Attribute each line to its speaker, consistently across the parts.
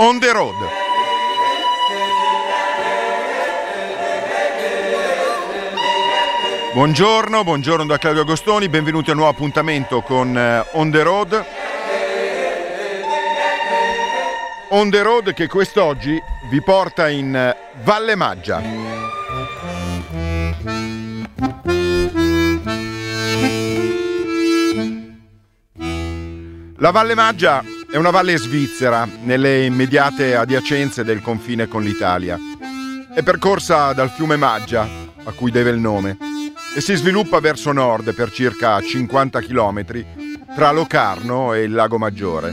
Speaker 1: On the road. Buongiorno, buongiorno da Claudio Agostoni, benvenuti a un nuovo appuntamento con eh, On the Road. On the Road che quest'oggi vi porta in eh, Valle Maggia. La Valle Maggia è una valle svizzera nelle immediate adiacenze del confine con l'Italia. È percorsa dal fiume Maggia, a cui deve il nome, e si sviluppa verso nord per circa 50 km tra Locarno e il Lago Maggiore.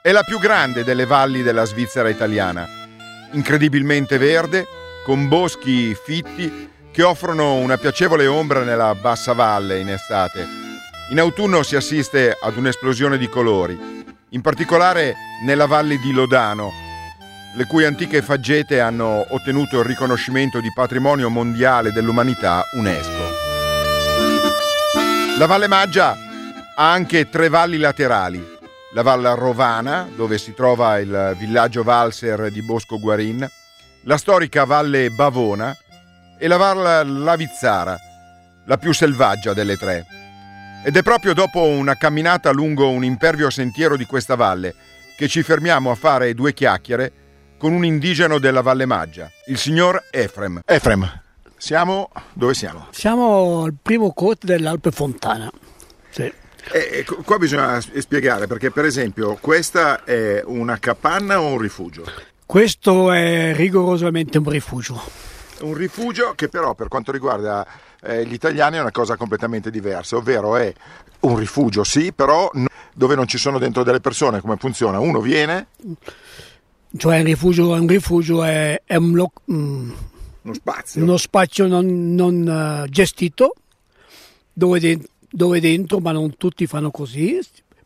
Speaker 1: È la più grande delle valli della Svizzera italiana, incredibilmente verde, con boschi fitti che offrono una piacevole ombra nella bassa valle in estate. In autunno si assiste ad un'esplosione di colori, in particolare nella valle di Lodano, le cui antiche faggete hanno ottenuto il riconoscimento di patrimonio mondiale dell'umanità UNESCO. La Valle Maggia ha anche tre valli laterali, la Valle Rovana, dove si trova il villaggio valser di Bosco Guarin, la storica Valle Bavona e la Valle Lavizzara, la più selvaggia delle tre. Ed è proprio dopo una camminata lungo un impervio sentiero di questa valle che ci fermiamo a fare due chiacchiere con un indigeno della Valle Maggia, il signor Efrem. Efrem, siamo dove siamo?
Speaker 2: Siamo al primo corte dell'Alpe Fontana. Sì.
Speaker 1: E, qua bisogna spiegare perché per esempio questa è una capanna o un rifugio?
Speaker 2: Questo è rigorosamente un rifugio.
Speaker 1: Un rifugio che però per quanto riguarda eh, gli italiani è una cosa completamente diversa, ovvero è un rifugio sì, però no, dove non ci sono dentro delle persone, come funziona? Uno viene...
Speaker 2: Cioè un rifugio, un rifugio è, è un lo, mm,
Speaker 1: uno spazio,
Speaker 2: uno spazio non, non uh, gestito dove, de, dove dentro, ma non tutti fanno così,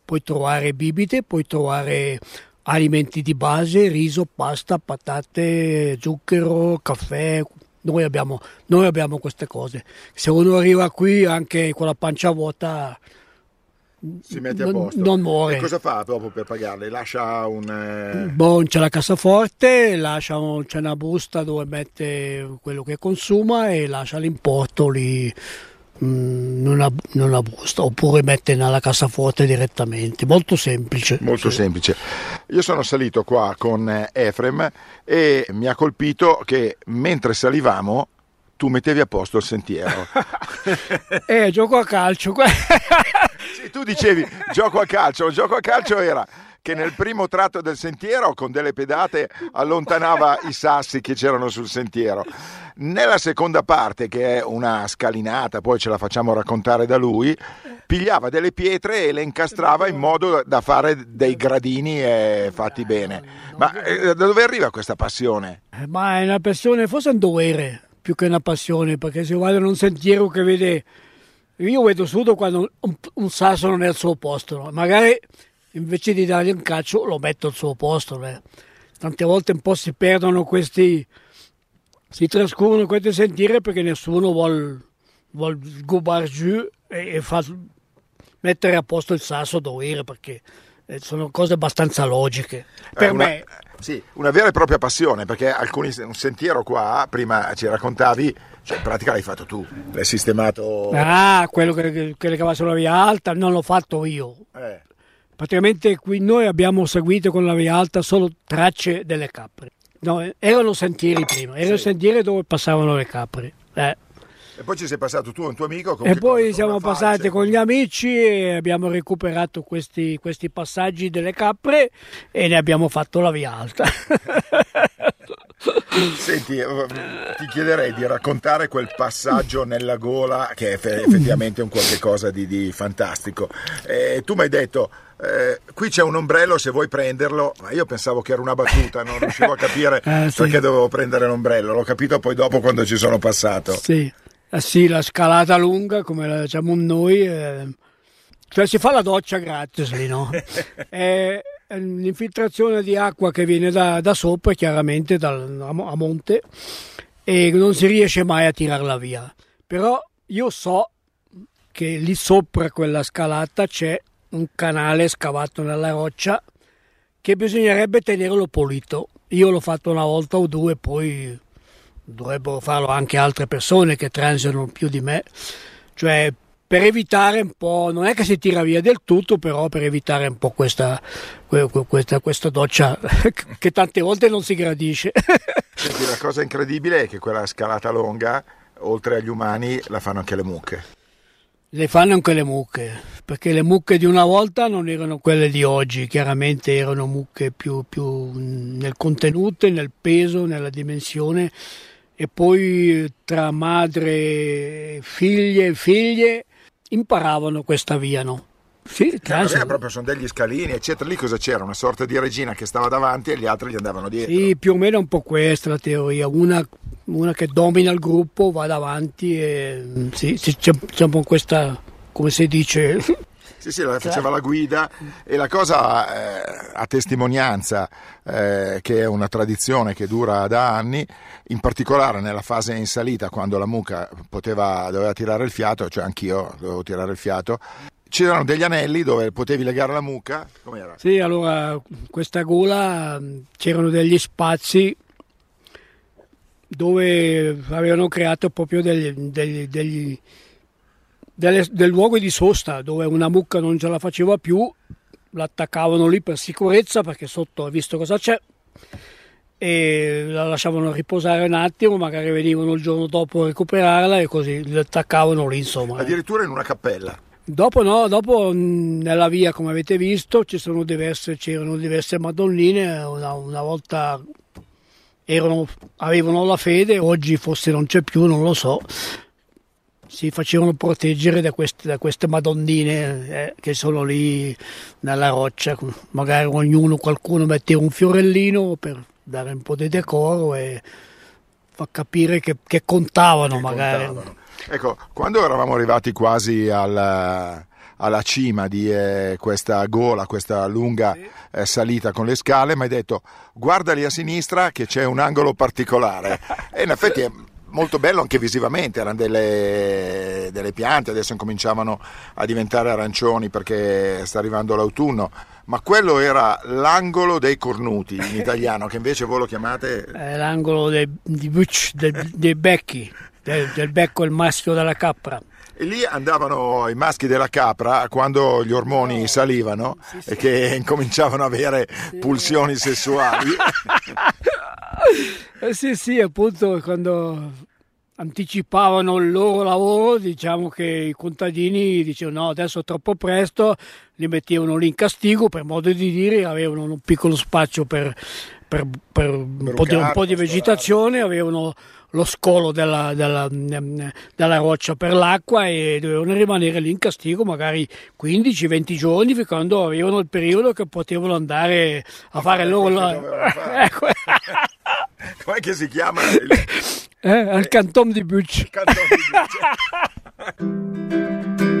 Speaker 2: puoi trovare bibite, puoi trovare alimenti di base, riso, pasta, patate, zucchero, caffè. Noi abbiamo, noi abbiamo queste cose. Se uno arriva qui anche con la pancia vuota
Speaker 1: si mette a posto.
Speaker 2: Non, non muore.
Speaker 1: E cosa fa dopo per pagarle? Lascia un. Eh...
Speaker 2: Bon, c'è la cassaforte, lascia un, c'è una busta dove mette quello che consuma e lascia l'importo lì in una, in una busta oppure mette nella cassaforte direttamente. Molto semplice.
Speaker 1: Molto
Speaker 2: sì.
Speaker 1: semplice. Io sono salito qua con Efrem e mi ha colpito che mentre salivamo tu mettevi a posto il sentiero.
Speaker 2: eh, gioco a calcio.
Speaker 1: sì, tu dicevi gioco a calcio, gioco a calcio era che nel primo tratto del sentiero con delle pedate allontanava i sassi che c'erano sul sentiero. Nella seconda parte, che è una scalinata, poi ce la facciamo raccontare da lui, pigliava delle pietre e le incastrava in modo da fare dei gradini fatti bene. Ma da dove arriva questa passione?
Speaker 2: Ma è una passione, forse un dovere più che una passione, perché se vado in un sentiero che vede, io vedo subito quando un, un sasso non è al suo posto, no? magari invece di dargli un calcio lo metto al suo posto. Beh. Tante volte un po' si perdono questi, si trascurano questi sentieri perché nessuno vuole vuol gubare giù e, e fa, mettere a posto il sasso dove perché sono cose abbastanza logiche per
Speaker 1: eh, una,
Speaker 2: me.
Speaker 1: Sì, una vera e propria passione, perché alcuni, un sentiero qua, prima ci raccontavi, cioè in pratica l'hai fatto tu, l'hai sistemato...
Speaker 2: Ah, quello che, che, che sulla via alta non l'ho fatto io.
Speaker 1: Eh.
Speaker 2: Praticamente qui noi abbiamo seguito con la via alta solo tracce delle capre. No, erano sentieri prima, erano sì. sentieri dove passavano le capre. Eh.
Speaker 1: E poi ci sei passato tu e un tuo amico.
Speaker 2: e poi siamo passati con gli amici e abbiamo recuperato questi, questi, passaggi delle capre e ne abbiamo fatto la via alta.
Speaker 1: Senti, eh, ti chiederei di raccontare quel passaggio nella gola che è effettivamente un qualche cosa di, di fantastico. Eh, tu mi hai detto eh, qui c'è un ombrello se vuoi prenderlo, ma io pensavo che era una battuta, non riuscivo a capire eh, sì. perché dovevo prendere l'ombrello, l'ho capito poi dopo quando ci sono passato.
Speaker 2: Sì. Eh sì, la scalata lunga, come la diciamo noi, eh, cioè si fa la doccia gratis lì, no? è l'infiltrazione di acqua che viene da, da sopra, chiaramente dal, a monte, e non si riesce mai a tirarla via. Però io so che lì sopra quella scalata c'è un canale scavato nella roccia che bisognerebbe tenerlo pulito. Io l'ho fatto una volta o due, poi dovrebbero farlo anche altre persone che transitano più di me, cioè per evitare un po', non è che si tira via del tutto, però per evitare un po' questa, questa, questa doccia che tante volte non si gradisce.
Speaker 1: Senti, la cosa incredibile è che quella scalata lunga, oltre agli umani, la fanno anche le mucche.
Speaker 2: Le fanno anche le mucche, perché le mucche di una volta non erano quelle di oggi, chiaramente erano mucche più, più nel contenuto, nel peso, nella dimensione e poi tra madre, figlie e figlie imparavano questa via, no?
Speaker 1: Sì, cioè, proprio sono degli scalini, eccetera. Lì cosa c'era? Una sorta di regina che stava davanti e gli altri gli andavano dietro.
Speaker 2: Sì, più o meno è un po' questa la teoria. Una, una che domina il gruppo va davanti e sì, c'è, c'è un po' questa, come si dice,
Speaker 1: sì, sì, faceva la guida e la cosa eh, a testimonianza eh, che è una tradizione che dura da anni, in particolare nella fase in salita quando la mucca poteva, doveva tirare il fiato, cioè anch'io dovevo tirare il fiato, c'erano degli anelli dove potevi legare la mucca. Com'era?
Speaker 2: Sì, allora questa gola c'erano degli spazi dove avevano creato proprio degli, degli, degli delle, del luogo di sosta dove una mucca non ce la faceva più, l'attaccavano lì per sicurezza perché sotto ha visto cosa c'è e la lasciavano riposare un attimo, magari venivano il giorno dopo a recuperarla e così l'attaccavano lì insomma.
Speaker 1: Addirittura in una cappella.
Speaker 2: Dopo no, dopo nella via come avete visto ci sono diverse, c'erano diverse madonnine, una, una volta erano, avevano la fede, oggi forse non c'è più, non lo so, si facevano proteggere da queste, da queste madonnine eh, che sono lì nella roccia, magari ognuno, qualcuno metteva un fiorellino per dare un po' di decoro e fa capire che, che contavano che magari. Contavano.
Speaker 1: Ecco, quando eravamo arrivati quasi alla, alla cima di eh, questa gola, questa lunga eh, salita con le scale, mi hai detto guarda lì a sinistra che c'è un angolo particolare. E in effetti è molto bello anche visivamente, erano delle, delle, piante, adesso incominciavano a diventare arancioni perché sta arrivando l'autunno, ma quello era l'angolo dei cornuti in italiano, che invece voi lo chiamate...
Speaker 2: È l'angolo dei, dei, dei becchi, del, del becco il maschio della capra.
Speaker 1: E lì andavano i maschi della capra quando gli ormoni salivano sì, sì. e che incominciavano ad avere sì. pulsioni sessuali.
Speaker 2: eh sì, sì, appunto quando anticipavano il loro lavoro, diciamo che i contadini dicevano no, adesso è troppo presto, li mettevano lì in castigo, per modo di dire, avevano un piccolo spazio per, per, per, un, po di, un, po di, vegetazione, avevano lo scolo della, della, della, roccia per l'acqua e dovevano rimanere lì in castigo magari 15-20 giorni quando avevano il periodo che potevano andare a, a fare, loro la... ecco.
Speaker 1: com'è che si chiama?
Speaker 2: eh, al canton di Bucci canton di
Speaker 3: Bucci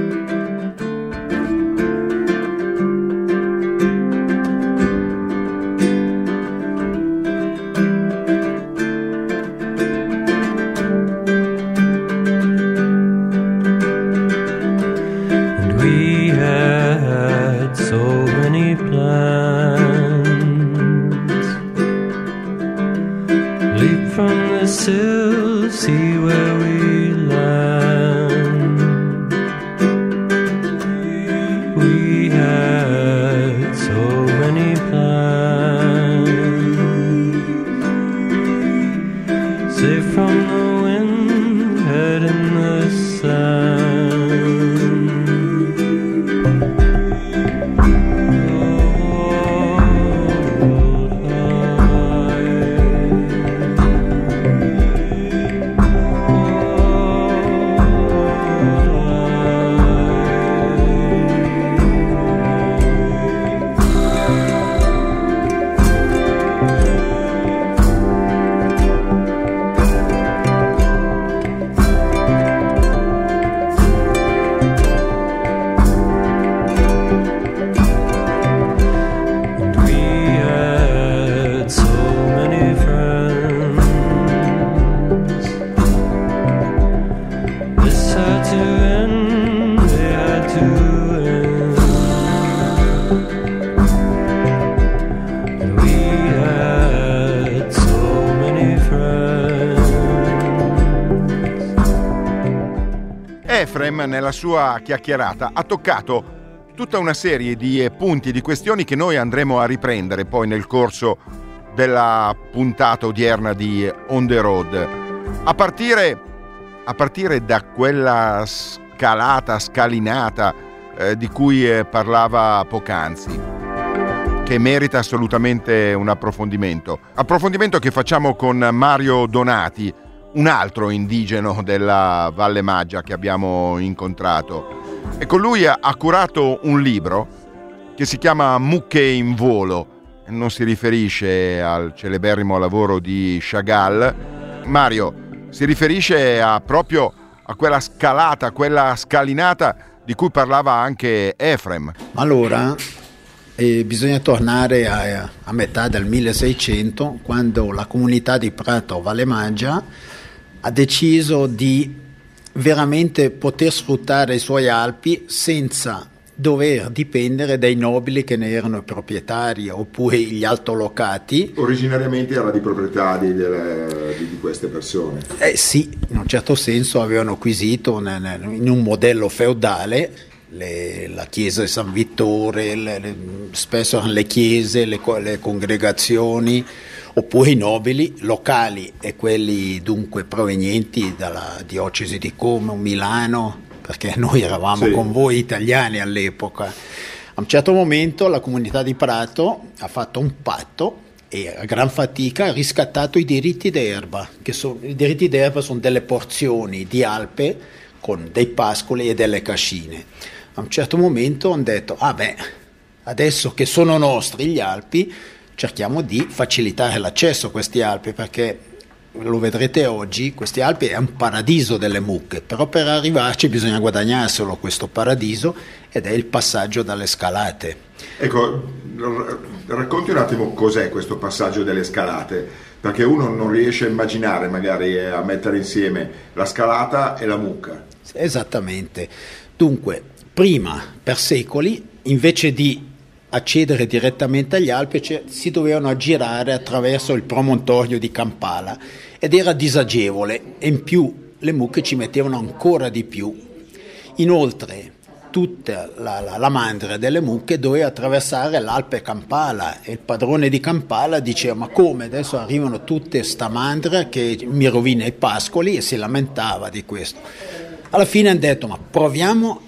Speaker 1: so chiacchierata ha toccato tutta una serie di punti e di questioni che noi andremo a riprendere poi nel corso della puntata odierna di On the Road. A partire, a partire da quella scalata, scalinata eh, di cui eh, parlava poc'anzi, che merita assolutamente un approfondimento. Approfondimento che facciamo con Mario Donati, un altro indigeno della Valle Maggia che abbiamo incontrato. E con lui ha curato un libro che si chiama Mucche in volo. Non si riferisce al celeberrimo lavoro di Chagall. Mario si riferisce a proprio a quella scalata, quella scalinata di cui parlava anche Efrem.
Speaker 4: Allora, eh, bisogna tornare a, a, metà del 1600, quando la comunità di Prato Valle Maggia ha deciso di veramente poter sfruttare i suoi Alpi senza dover dipendere dai nobili che ne erano i proprietari oppure gli altolocati.
Speaker 5: Originariamente era di proprietà di, di, di queste persone.
Speaker 4: Eh sì, in un certo senso avevano acquisito in un modello feudale le, la chiesa di San Vittore, le, le, spesso le chiese, le, le congregazioni oppure i nobili locali e quelli dunque provenienti dalla diocesi di Como, Milano, perché noi eravamo sì. con voi italiani all'epoca. A un certo momento la comunità di Prato ha fatto un patto e a gran fatica ha riscattato i diritti d'erba, che sono, i diritti d'erba sono delle porzioni di Alpe con dei pascoli e delle cascine. A un certo momento hanno detto, ah beh, adesso che sono nostri gli Alpi, cerchiamo di facilitare l'accesso a questi Alpi perché lo vedrete oggi, questi Alpi è un paradiso delle mucche, però per arrivarci bisogna guadagnarselo questo paradiso ed è il passaggio dalle scalate.
Speaker 5: Ecco, racconti un attimo cos'è questo passaggio delle scalate, perché uno non riesce a immaginare magari eh, a mettere insieme la scalata e la mucca.
Speaker 4: Esattamente. Dunque, prima, per secoli, invece di accedere direttamente agli Alpi si dovevano aggirare attraverso il promontorio di Kampala ed era disagevole e in più le mucche ci mettevano ancora di più. Inoltre tutta la, la, la mandria delle mucche doveva attraversare l'Alpe Kampala e il padrone di Kampala diceva ma come adesso arrivano tutte sta mandria che mi rovina i pascoli e si lamentava di questo. Alla fine hanno detto ma proviamo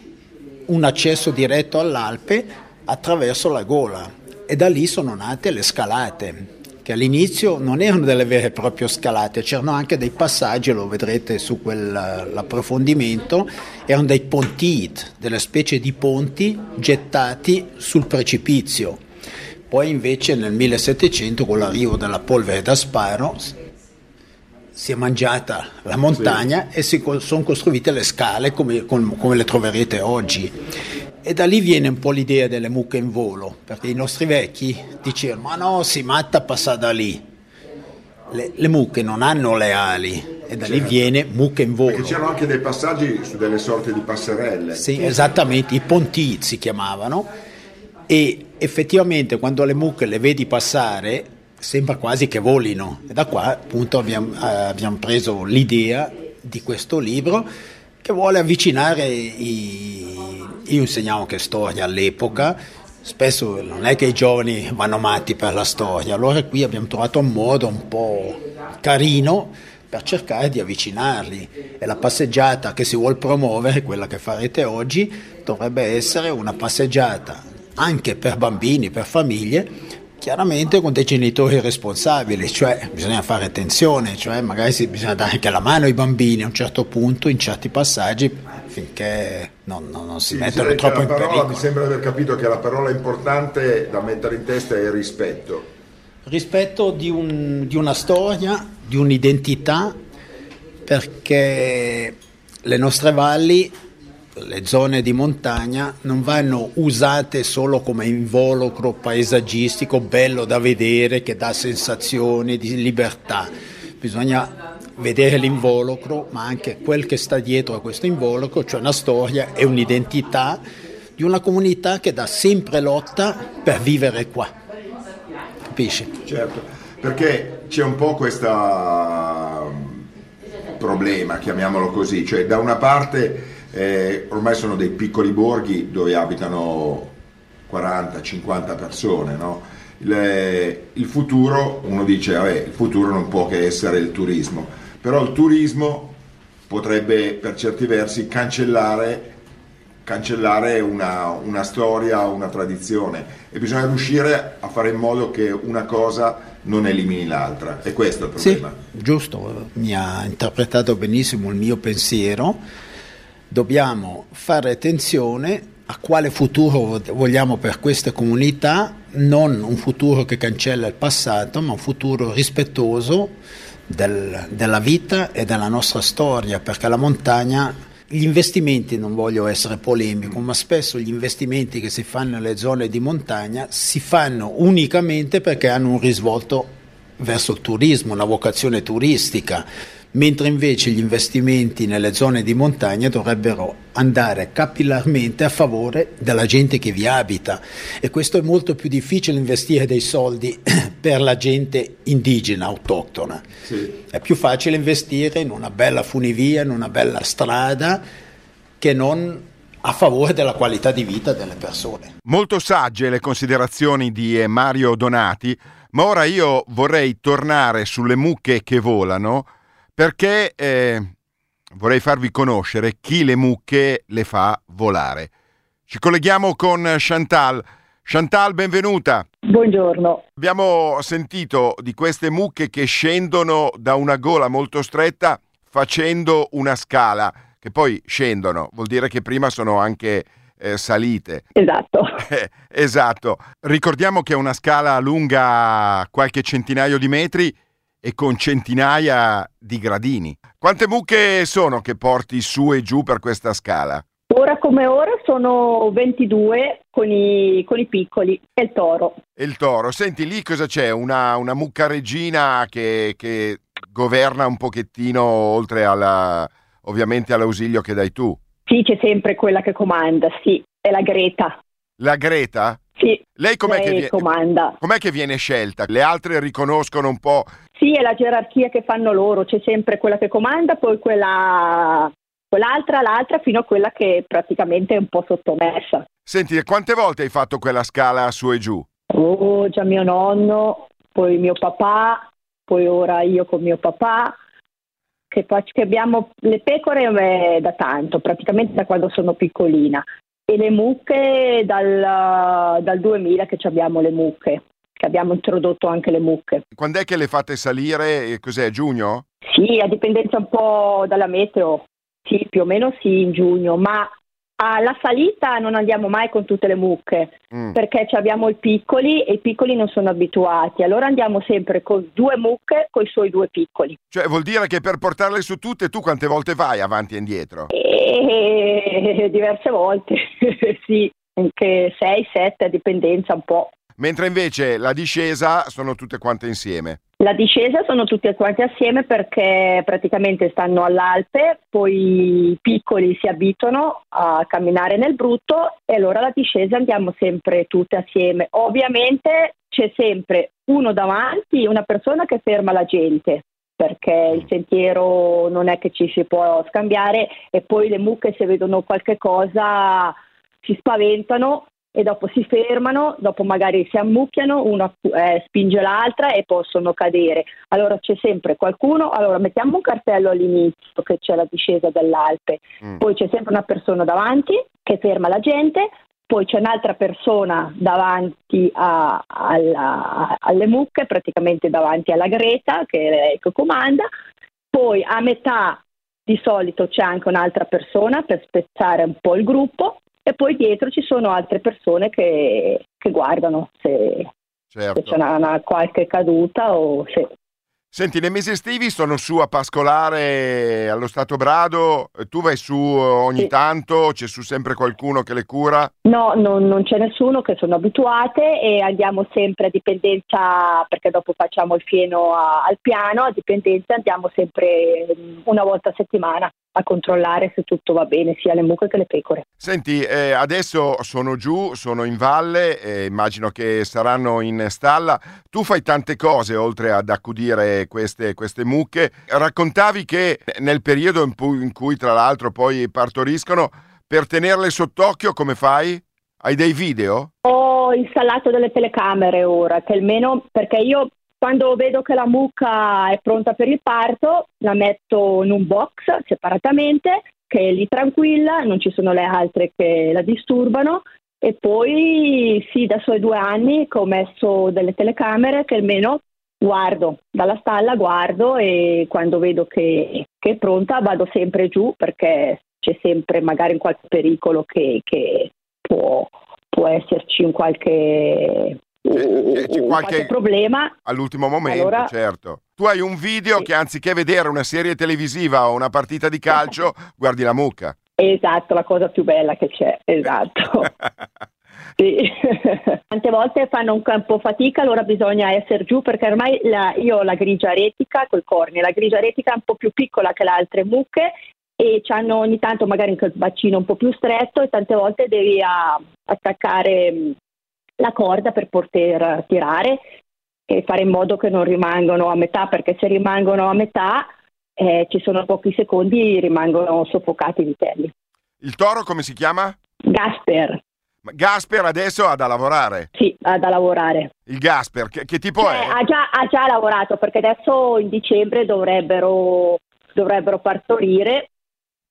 Speaker 4: un accesso diretto all'Alpe attraverso la gola e da lì sono nate le scalate che all'inizio non erano delle vere e proprie scalate, c'erano anche dei passaggi, lo vedrete su quell'approfondimento, erano dei pontit, delle specie di ponti gettati sul precipizio. Poi invece nel 1700 con l'arrivo della polvere da sparo si è mangiata la montagna sì. e si sono costruite le scale come, come le troverete oggi. E da lì viene un po' l'idea delle mucche in volo, perché i nostri vecchi dicevano, ma no, si matta passa da lì. Le, le, mucche non hanno le ali e da certo. lì viene mucche in volo.
Speaker 5: Perché c'erano anche dei passaggi su delle sorte di passerelle.
Speaker 4: Sì, esattamente, i ponti si chiamavano e effettivamente quando le mucche le vedi passare sembra quasi che volino e da qua appunto abbiamo, abbiamo preso l'idea di questo libro che vuole avvicinare i... Io insegnavo anche storia all'epoca, spesso non è che i giovani vanno matti per la storia, allora qui abbiamo trovato un modo un po' carino per cercare di avvicinarli. E la passeggiata che si vuole promuovere, quella che farete oggi, dovrebbe essere una passeggiata anche per bambini, per famiglie, Chiaramente con dei genitori responsabili, cioè bisogna fare attenzione, cioè magari bisogna dare anche la mano ai bambini a un certo punto, in certi passaggi, finché non, non, non si sì, mettono troppo in
Speaker 5: parola,
Speaker 4: pericolo.
Speaker 5: Mi sembra di aver capito che la parola importante da mettere in testa è il rispetto.
Speaker 4: Rispetto di, un, di una storia, di un'identità, perché le nostre valli le zone di montagna non vanno usate solo come involucro paesaggistico bello da vedere che dà sensazioni di libertà. Bisogna vedere l'involucro, ma anche quel che sta dietro a questo involucro, cioè una storia e un'identità di una comunità che dà sempre lotta per vivere qua. Capisci?
Speaker 5: Certo, perché c'è un po' questo problema, chiamiamolo così, cioè da una parte eh, ormai sono dei piccoli borghi dove abitano 40-50 persone, no? il, il, futuro, uno dice, vabbè, il futuro non può che essere il turismo, però il turismo potrebbe per certi versi cancellare, cancellare una, una storia, una tradizione e bisogna riuscire a fare in modo che una cosa non elimini l'altra. E questo è il problema.
Speaker 4: Sì, giusto, mi ha interpretato benissimo il mio pensiero. Dobbiamo fare attenzione a quale futuro vogliamo per queste comunità, non un futuro che cancella il passato, ma un futuro rispettoso del, della vita e della nostra storia, perché la montagna gli investimenti, non voglio essere polemico, ma spesso gli investimenti che si fanno nelle zone di montagna si fanno unicamente perché hanno un risvolto verso il turismo, una vocazione turistica mentre invece gli investimenti nelle zone di montagna dovrebbero andare capillarmente a favore della gente che vi abita e questo è molto più difficile investire dei soldi per la gente indigena, autoctona. Sì. È più facile investire in una bella funivia, in una bella strada che non a favore della qualità di vita delle persone.
Speaker 1: Molto sagge le considerazioni di Mario Donati, ma ora io vorrei tornare sulle mucche che volano perché eh, vorrei farvi conoscere chi le mucche le fa volare. Ci colleghiamo con Chantal. Chantal, benvenuta.
Speaker 6: Buongiorno.
Speaker 1: Abbiamo sentito di queste mucche che scendono da una gola molto stretta facendo una scala, che poi scendono, vuol dire che prima sono anche eh, salite.
Speaker 6: Esatto.
Speaker 1: Eh, esatto. Ricordiamo che è una scala lunga qualche centinaio di metri e con centinaia di gradini. Quante mucche sono che porti su e giù per questa scala?
Speaker 6: Ora come ora sono 22 con i, con i piccoli e il toro.
Speaker 1: E il toro. Senti, lì cosa c'è? Una, una mucca regina che, che, governa un pochettino oltre alla, ovviamente all'ausilio che dai tu?
Speaker 6: Sì, c'è sempre quella che comanda, sì, è la Greta.
Speaker 1: La Greta?
Speaker 6: Sì,
Speaker 1: lei com'è,
Speaker 6: lei
Speaker 1: che viene,
Speaker 6: comanda.
Speaker 1: com'è che viene scelta? Le altre riconoscono un po'
Speaker 6: Sì, è la gerarchia che fanno loro, c'è sempre quella che comanda, poi quella, quell'altra, l'altra, fino a quella che praticamente è un po' sottomessa.
Speaker 1: Senti, quante volte hai fatto quella scala su e giù?
Speaker 6: Oh, già mio nonno, poi mio papà, poi ora io con mio papà, che, che abbiamo le pecore è da tanto, praticamente da quando sono piccolina, e le mucche dal, dal 2000 che abbiamo le mucche che abbiamo introdotto anche le mucche.
Speaker 1: Quando è che le fate salire? Cos'è, giugno?
Speaker 6: Sì, a dipendenza un po' dalla meteo. Sì, più o meno sì, in giugno, ma alla salita non andiamo mai con tutte le mucche mm. perché abbiamo i piccoli e i piccoli non sono abituati. Allora andiamo sempre con due mucche con i suoi due piccoli.
Speaker 1: Cioè vuol dire che per portarle su tutte tu quante volte vai avanti e indietro?
Speaker 6: E... Diverse volte, sì, anche 6, 7 a dipendenza un po'
Speaker 1: mentre invece la discesa sono tutte quante insieme.
Speaker 6: La discesa sono tutte quante assieme perché praticamente stanno all'Alpe, poi i piccoli si abituano a camminare nel brutto e allora la discesa andiamo sempre tutte assieme. Ovviamente c'è sempre uno davanti, una persona che ferma la gente perché il sentiero non è che ci si può scambiare e poi le mucche se vedono qualche cosa si spaventano e dopo si fermano, dopo magari si ammucchiano, una eh, spinge l'altra e possono cadere. Allora c'è sempre qualcuno, allora mettiamo un cartello all'inizio che c'è la discesa dell'Alpe, mm. poi c'è sempre una persona davanti che ferma la gente, poi c'è un'altra persona davanti a, alla, alle mucche, praticamente davanti alla Greta che è lei che comanda, poi a metà di solito c'è anche un'altra persona per spezzare un po' il gruppo e poi dietro ci sono altre persone che, che guardano se, certo. se c'è una, una, qualche caduta o se...
Speaker 1: Senti, nei mesi estivi sono su a pascolare allo Stato Brado, tu vai su ogni sì. tanto, c'è su sempre qualcuno che le cura?
Speaker 6: No, non, non c'è nessuno che sono abituate e andiamo sempre a dipendenza, perché dopo facciamo il fieno a, al piano, a dipendenza andiamo sempre una volta a settimana. a controllare se tutto va bene, sia le mucche che le pecore.
Speaker 1: Senti, eh, adesso sono giù, sono in valle, eh, immagino che saranno in stalla. Tu fai tante cose oltre ad accudire queste, queste mucche. Raccontavi che nel periodo in, pu- in cui tra l'altro poi partoriscono, per tenerle sott'occhio come fai? Hai dei video?
Speaker 6: Ho installato delle telecamere ora, che almeno perché io quando vedo che la mucca è pronta per il parto, la metto in un box separatamente, che è lì tranquilla, non ci sono le altre che la disturbano. E poi sì, da soli due anni che ho messo delle telecamere che almeno guardo, dalla stalla guardo e quando vedo che, che è pronta vado sempre giù perché c'è sempre magari qualche pericolo che, che può, può esserci in qualche
Speaker 1: c'è, c'è qualche
Speaker 6: problema
Speaker 1: all'ultimo momento,
Speaker 6: allora...
Speaker 1: certo. Tu hai un video
Speaker 6: sì.
Speaker 1: che anziché vedere una serie televisiva o una partita di calcio, guardi la mucca.
Speaker 6: Esatto, la cosa più bella che c'è, esatto. Sì. Tante volte fanno un po' fatica, allora bisogna essere giù perché ormai la, io ho la grigia retica col cornea, la grigia retica è un po' più piccola che le altre mucche e hanno ogni tanto magari il bacino un po' più stretto e tante volte devi a, attaccare la corda per poter tirare e fare in modo che non rimangano a metà, perché se rimangono a metà eh, ci sono pochi secondi rimangono soffocati i vitelli.
Speaker 1: Il toro come si chiama?
Speaker 6: Gasper.
Speaker 1: Gasper adesso ha da lavorare?
Speaker 6: Sì, ha da lavorare.
Speaker 1: Il Gasper, che, che tipo
Speaker 6: cioè,
Speaker 1: è?
Speaker 6: Ha già, ha già, lavorato perché adesso in dicembre dovrebbero, dovrebbero partorire,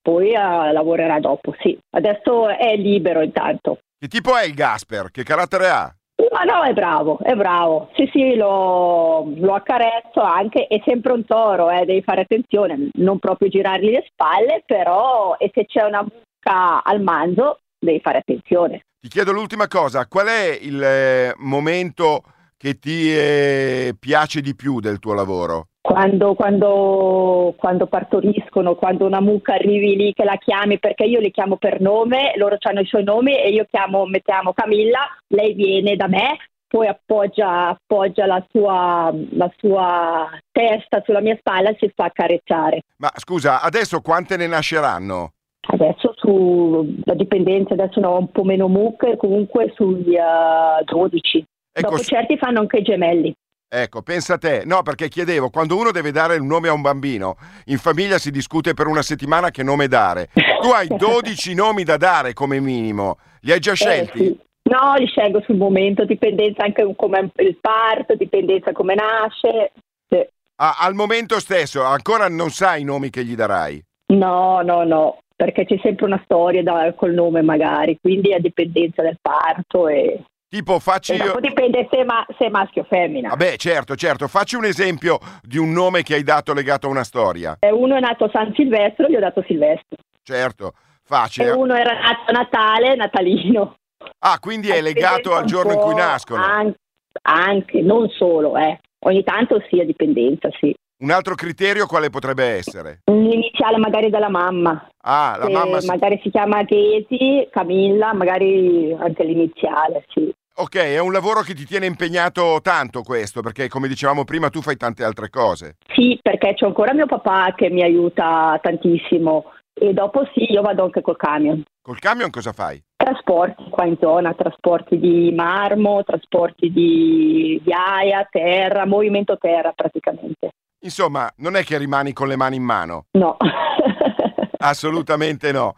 Speaker 6: poi uh, lavorerà dopo, sì. Adesso è libero intanto.
Speaker 1: Che tipo è il Gasper? Che carattere ha?
Speaker 6: Ma no, è bravo, è bravo. Sì, sì, lo, lo accarezzo anche. È sempre un toro, eh, devi fare attenzione, non proprio girargli le spalle, però e se c'è una mucca al manzo, devi fare attenzione.
Speaker 1: Ti chiedo l'ultima cosa, qual è il eh, momento che ti eh, piace di più del tuo lavoro?
Speaker 6: Quando, quando, quando, partoriscono, quando una mucca arrivi lì che la chiami, perché io li chiamo per nome, loro hanno i suoi nomi e io chiamo, mettiamo Camilla, lei viene da me, poi appoggia, appoggia la, sua, la, sua, testa sulla mia spalla e si fa accarezzare.
Speaker 1: Ma scusa, adesso quante ne nasceranno?
Speaker 6: Adesso sulla dipendenza, adesso ne ho un po' meno mucche, comunque sugli uh, 12. Ecco, Dopo certi fanno anche i gemelli.
Speaker 1: Ecco, pensa a te. No, perché chiedevo, quando uno deve dare un nome a un bambino, in famiglia si discute per una settimana che nome dare. Tu hai 12 nomi da dare come minimo. Li hai già scelti?
Speaker 6: Eh, sì. No, li scelgo sul momento, dipendenza anche come il parto, dipendenza come nasce. Sì.
Speaker 1: Ah, al momento stesso ancora non sai i nomi che gli darai?
Speaker 6: No, no, no, perché c'è sempre una storia da, col nome magari, quindi a dipendenza del parto e...
Speaker 1: Tipo, facci io.
Speaker 6: Dipende se, ma, se è maschio o femmina.
Speaker 1: Vabbè, certo, certo. Facci un esempio di un nome che hai dato legato a una storia.
Speaker 6: Uno è nato San Silvestro, gli ho dato Silvestro.
Speaker 1: Certo, facile.
Speaker 6: E uno era nato Natale, Natalino.
Speaker 1: Ah, quindi è legato al giorno in cui nascono?
Speaker 6: Anche, anche, non solo, eh. Ogni tanto sì, a dipendenza, sì.
Speaker 1: Un altro criterio quale potrebbe essere?
Speaker 6: L'iniziale magari della mamma.
Speaker 1: Ah, la
Speaker 6: Se
Speaker 1: mamma si...
Speaker 6: Magari si chiama Ghesi, Camilla, magari anche l'iniziale, sì.
Speaker 1: Ok, è un lavoro che ti tiene impegnato tanto questo, perché come dicevamo prima tu fai tante altre cose.
Speaker 6: Sì, perché c'è ancora mio papà che mi aiuta tantissimo e dopo sì, io vado anche col camion.
Speaker 1: Col camion cosa fai?
Speaker 6: Trasporti qua in zona, trasporti di marmo, trasporti di ghiaia, terra, movimento terra praticamente.
Speaker 1: Insomma, non è che rimani con le mani in mano?
Speaker 6: No.
Speaker 1: Assolutamente no.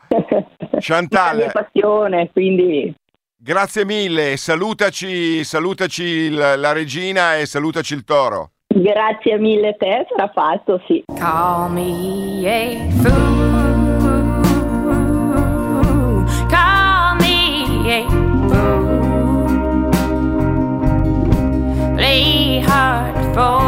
Speaker 1: Chantal.
Speaker 6: È la mia passione, quindi
Speaker 1: Grazie mille, salutaci, salutaci la, la regina e salutaci il toro.
Speaker 6: Grazie mille a te, sarà fatto, sì.
Speaker 7: Call me a fool. Call me a fool. Play hard for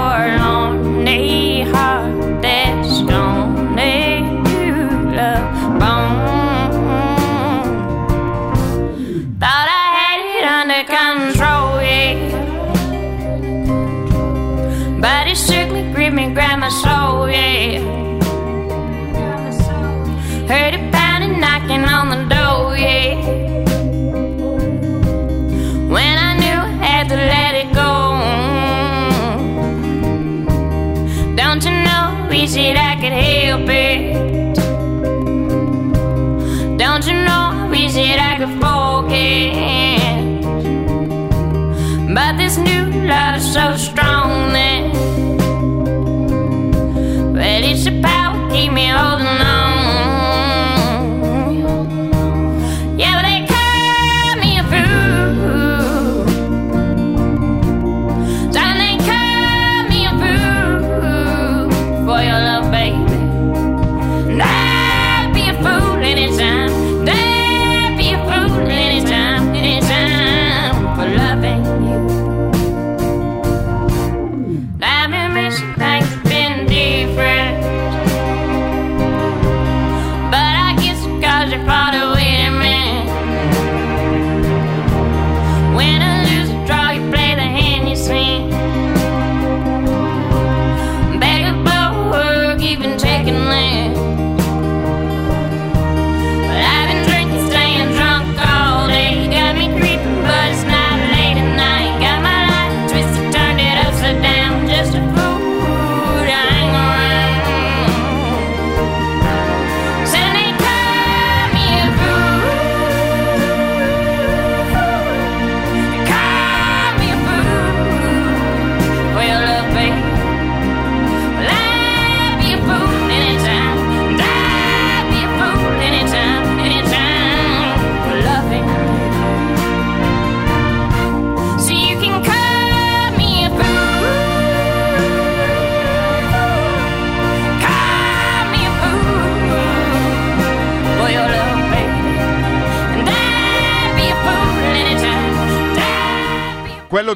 Speaker 7: your.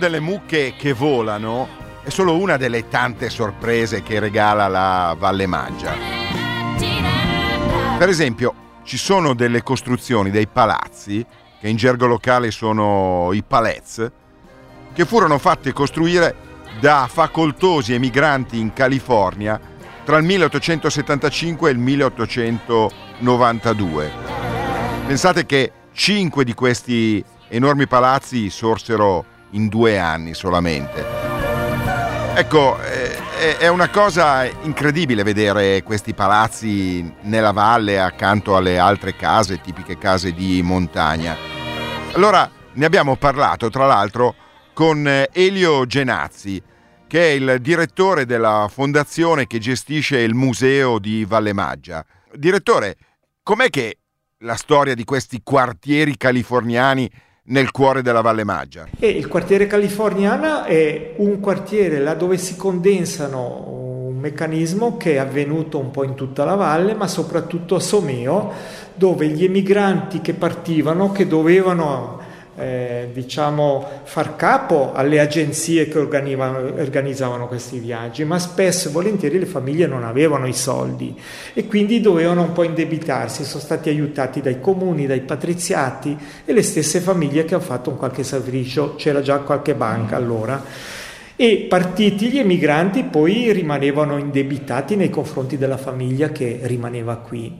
Speaker 1: Delle mucche che volano è solo una delle tante sorprese che regala la Valle Maggia. Per esempio, ci sono delle costruzioni, dei palazzi, che in gergo locale sono i palez, che furono fatte costruire da facoltosi emigranti in California tra il 1875 e il 1892. Pensate che cinque di questi enormi palazzi sorsero in due anni solamente. Ecco, eh, è- una cosa incredibile vedere questi palazzi nella valle accanto alle altre case, tipiche case di montagna. Allora, ne abbiamo parlato tra l'altro con eh, Elio Genazzi, che è il direttore della fondazione che gestisce il museo di Valle Maggia. Direttore, com'è che la storia di questi quartieri californiani nel cuore della Valle Maggia?
Speaker 8: E il quartiere californiana è un quartiere là dove si condensano un meccanismo che è avvenuto un po' in tutta la valle, ma soprattutto a Someo, dove gli emigranti che partivano, che dovevano eh, diciamo far capo alle agenzie che organizzavano questi viaggi, ma spesso e volentieri le famiglie non avevano i soldi e quindi dovevano un po' indebitarsi, sono stati aiutati dai comuni, dai patriziati e le stesse famiglie che hanno fatto un qualche sacrificio, c'era già qualche banca allora. E partiti gli emigranti poi rimanevano indebitati nei confronti della famiglia che rimaneva qui.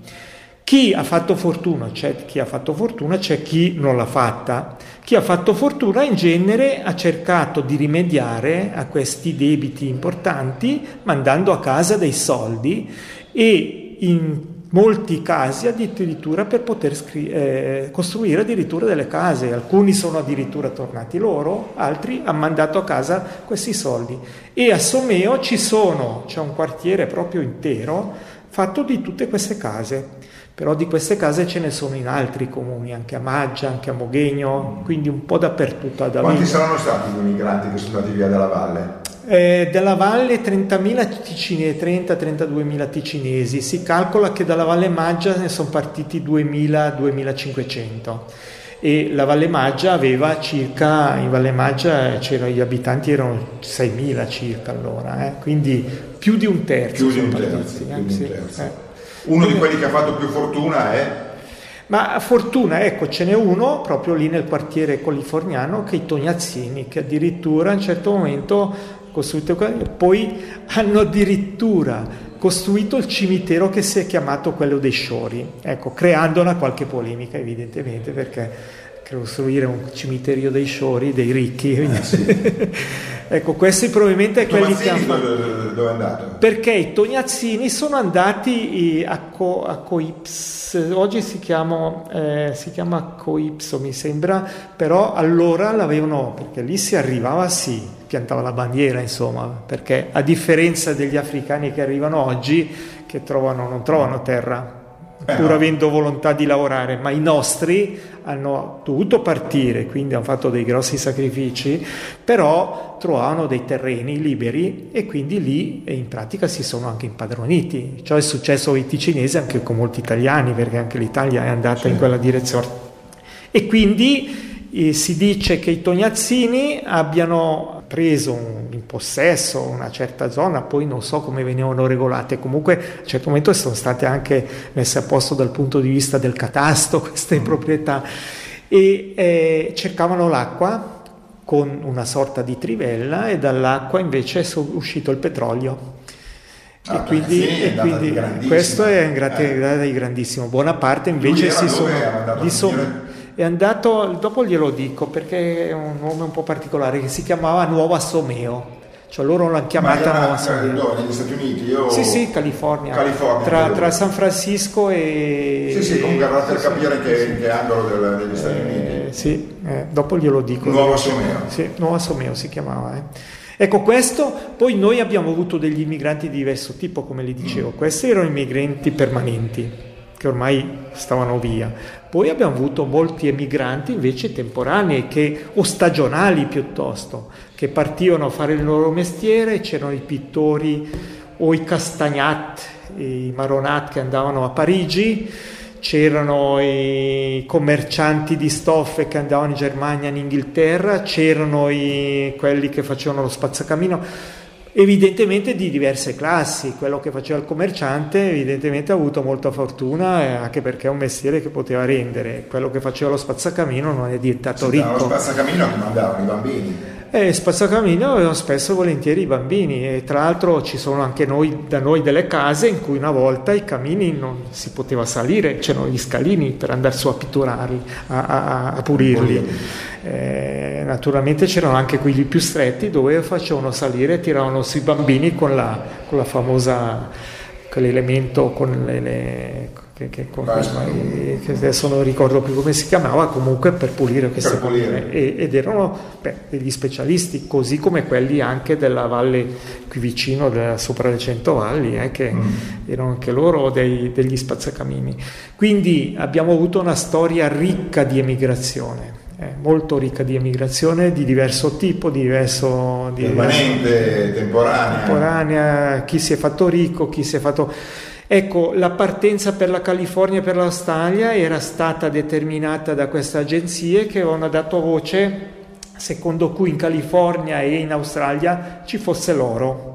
Speaker 8: Chi ha fatto fortuna, c'è chi ha fatto fortuna, c'è chi non l'ha fatta. Chi ha fatto fortuna in genere ha cercato di rimediare a questi debiti importanti mandando a casa dei soldi e in molti casi addirittura per poter scri- eh, costruire addirittura delle case. Alcuni sono addirittura tornati loro, altri hanno mandato a casa questi soldi. E a Someo ci sono, c'è un quartiere proprio intero fatto di tutte queste case. Però di queste case ce ne sono in altri comuni, anche a Maggia, anche a Moghegno, quindi un po' dappertutto ad
Speaker 5: Quanti saranno stati gli immigranti che sono andati via dalla valle?
Speaker 8: Eh, dalla valle 30.000 ticine, 30-32.000 ticinesi, si calcola che dalla Valle Maggia ne sono partiti 2.000-2.500 e la Valle Maggia aveva circa, in Valle Maggia c'erano, gli abitanti erano 6.000 circa allora, eh, quindi più di un terzo.
Speaker 5: Più di un terzo,
Speaker 8: partiti,
Speaker 5: più
Speaker 8: eh,
Speaker 5: di un
Speaker 8: sì,
Speaker 5: terzo.
Speaker 8: Eh.
Speaker 5: Uno di quelli che ha fatto più fortuna è
Speaker 8: Ma a fortuna, ecco, ce n'è uno proprio lì nel quartiere californiano che è i Tognazzini, che addirittura a un certo momento costruito, poi hanno addirittura costruito il cimitero che si è chiamato quello dei Sciori, ecco, creando una qualche polemica evidentemente perché costruire un cimitero dei Sciori, dei ricchi, ecco, questi probabilmente è quelli che hanno
Speaker 5: dove, è andato?
Speaker 8: Perché i Tognazzini sono andati a, Co- a Coips, oggi si chiama, eh, si chiama Coipso mi sembra, però allora l'avevano, perché lì si arrivava sì, piantava la bandiera, insomma, perché a differenza degli africani che arrivano oggi, che trovano, non trovano terra, pur avendo volontà di lavorare, ma i nostri hanno dovuto partire, quindi hanno fatto dei grossi sacrifici, però trovavano dei terreni liberi e quindi lì in pratica si sono anche impadroniti. Ciò è successo ai ticinesi anche con molti italiani, perché anche l'Italia è andata in quella direzione. E quindi eh, si dice che i Tognazzini abbiano preso in possesso una certa zona, poi non so come venivano regolate, comunque a un certo momento sono state anche messe a posto dal punto di vista del catasto queste mm. proprietà e eh, cercavano l'acqua con una sorta di trivella e dall'acqua invece è uscito il petrolio. Ah, e quindi, sì, e quindi questo è un grande, eh. grandissimo. Buona parte invece si sono, sono è andato, dopo glielo dico perché è un nome un po' particolare, che si chiamava Nuova Someo. Cioè loro l'hanno chiamata Nuova Someo.
Speaker 5: No, negli Stati Uniti? Io...
Speaker 8: Sì, sì, California.
Speaker 5: California
Speaker 8: tra, tra, San Francisco e...
Speaker 5: Sì, sì, comunque andate a capire che, in che angolo del, degli Stati
Speaker 8: eh,
Speaker 5: Uniti.
Speaker 8: Sì, eh, dopo glielo dico.
Speaker 5: Nuova Someo.
Speaker 8: Sì, Nuova Someo si chiamava. Eh. Ecco questo, poi noi abbiamo avuto degli immigranti di diverso tipo, come le dicevo, questi erano immigranti permanenti che ormai stavano via. Poi abbiamo avuto molti emigranti invece temporanei che, o stagionali piuttosto, che partivano a fare il loro mestiere, c'erano i pittori o i castagnat, i maronat che andavano a Parigi, c'erano i commercianti di stoffe che andavano in Germania, in Inghilterra, c'erano i, quelli che facevano lo spazzacamino evidentemente di diverse classi, quello che faceva il commerciante evidentemente ha avuto molta fortuna eh, anche perché è un mestiere che poteva rendere, quello che faceva lo spazzacamino non è diventato sì, ricco. Lo
Speaker 5: spazzacamino che mandavano i bambini.
Speaker 8: Eh, spazzacamino avevano spesso e volentieri i bambini e tra l'altro ci sono anche noi, da noi delle case in cui una volta i camini non si poteva salire, c'erano gli scalini per andare su a pitturarli, a, a, a pulirli. Eh, naturalmente c'erano anche quelli più stretti dove facevano salire e tiravano sui bambini con la, con la famosa quell'elemento con le, le che, che, con, che, adesso non ricordo più come si chiamava, comunque per pulire queste per pulire. E, ed erano beh, degli specialisti, così come quelli anche della valle qui vicino, della, sopra le Cento Valli, eh, che mm. erano anche loro dei, degli spazzacamini. Quindi abbiamo avuto una storia ricca di emigrazione. Eh, molto ricca di emigrazione di diverso tipo, di diverso...
Speaker 5: Di Permanente, temporanea.
Speaker 8: temporanea. Chi si è fatto ricco, chi si è fatto Ecco, la partenza per la California e per l'Australia era stata determinata da queste agenzie che avevano dato voce secondo cui in California e in Australia ci fosse l'oro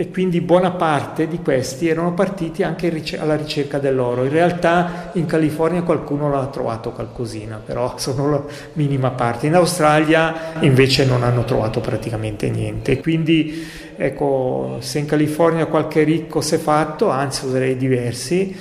Speaker 8: e quindi buona parte di questi erano partiti anche alla ricerca dell'oro. In realtà in California qualcuno l'ha trovato qualcosina, però sono la minima parte. In Australia invece non hanno trovato praticamente niente. Quindi Ecco, se in California qualche ricco si è fatto, anzi userei diversi,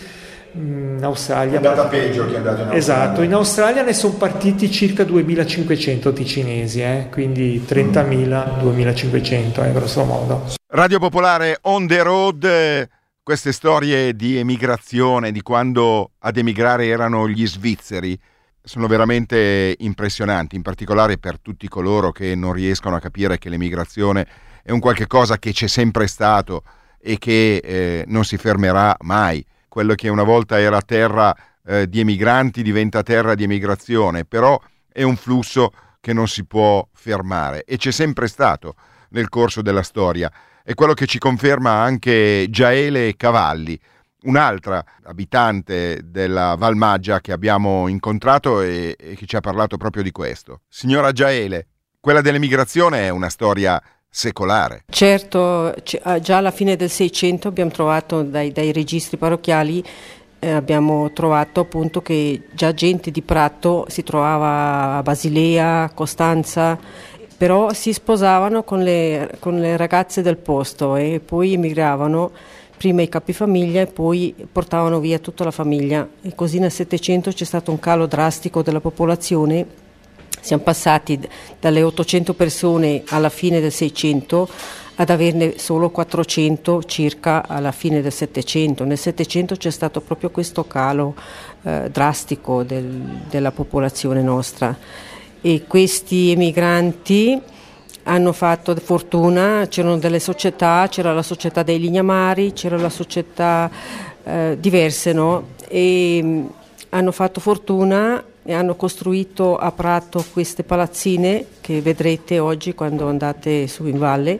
Speaker 5: in Australia... È andata peggio che è andato in Australia.
Speaker 8: Esatto, in Australia ne sono partiti circa 2500 ticinesi, eh? quindi 30.000, 2500 eh, grosso modo.
Speaker 1: Radio Popolare on the road, queste storie di emigrazione, di quando ad emigrare erano gli svizzeri, sono veramente impressionanti, in particolare per tutti coloro che non riescono a capire che l'emigrazione è un qualche cosa che c'è sempre stato e che eh, non si fermerà mai. Quello che una volta era terra eh, di emigranti diventa terra di emigrazione, però è un flusso che non si può fermare e c'è sempre stato nel corso della storia. È quello che ci conferma anche Giaele Cavalli, un'altra abitante della Valmaggia che abbiamo incontrato e, e che ci ha parlato proprio di questo. Signora Giaele, quella dell'emigrazione è una storia secolare.
Speaker 9: Certo, già alla fine del Seicento abbiamo trovato dai, dai registri parrocchiali eh, abbiamo trovato appunto che già gente di Prato si trovava a Basilea, Costanza, però si sposavano con le, con le ragazze del posto e poi emigravano prima i capifamiglia e poi portavano via tutta la famiglia e così nel Settecento c'è stato un calo drastico della popolazione siamo passati dalle 800 persone alla fine del 600 ad averne solo 400 circa alla fine del 700. Nel 700 c'è stato proprio questo calo eh, drastico del, della popolazione nostra e questi emigranti hanno fatto fortuna, c'erano delle società, c'era la società dei lignamari, c'era la società eh, diverse, no? E mh, hanno fatto fortuna e hanno costruito a Prato queste palazzine che vedrete oggi quando andate su in valle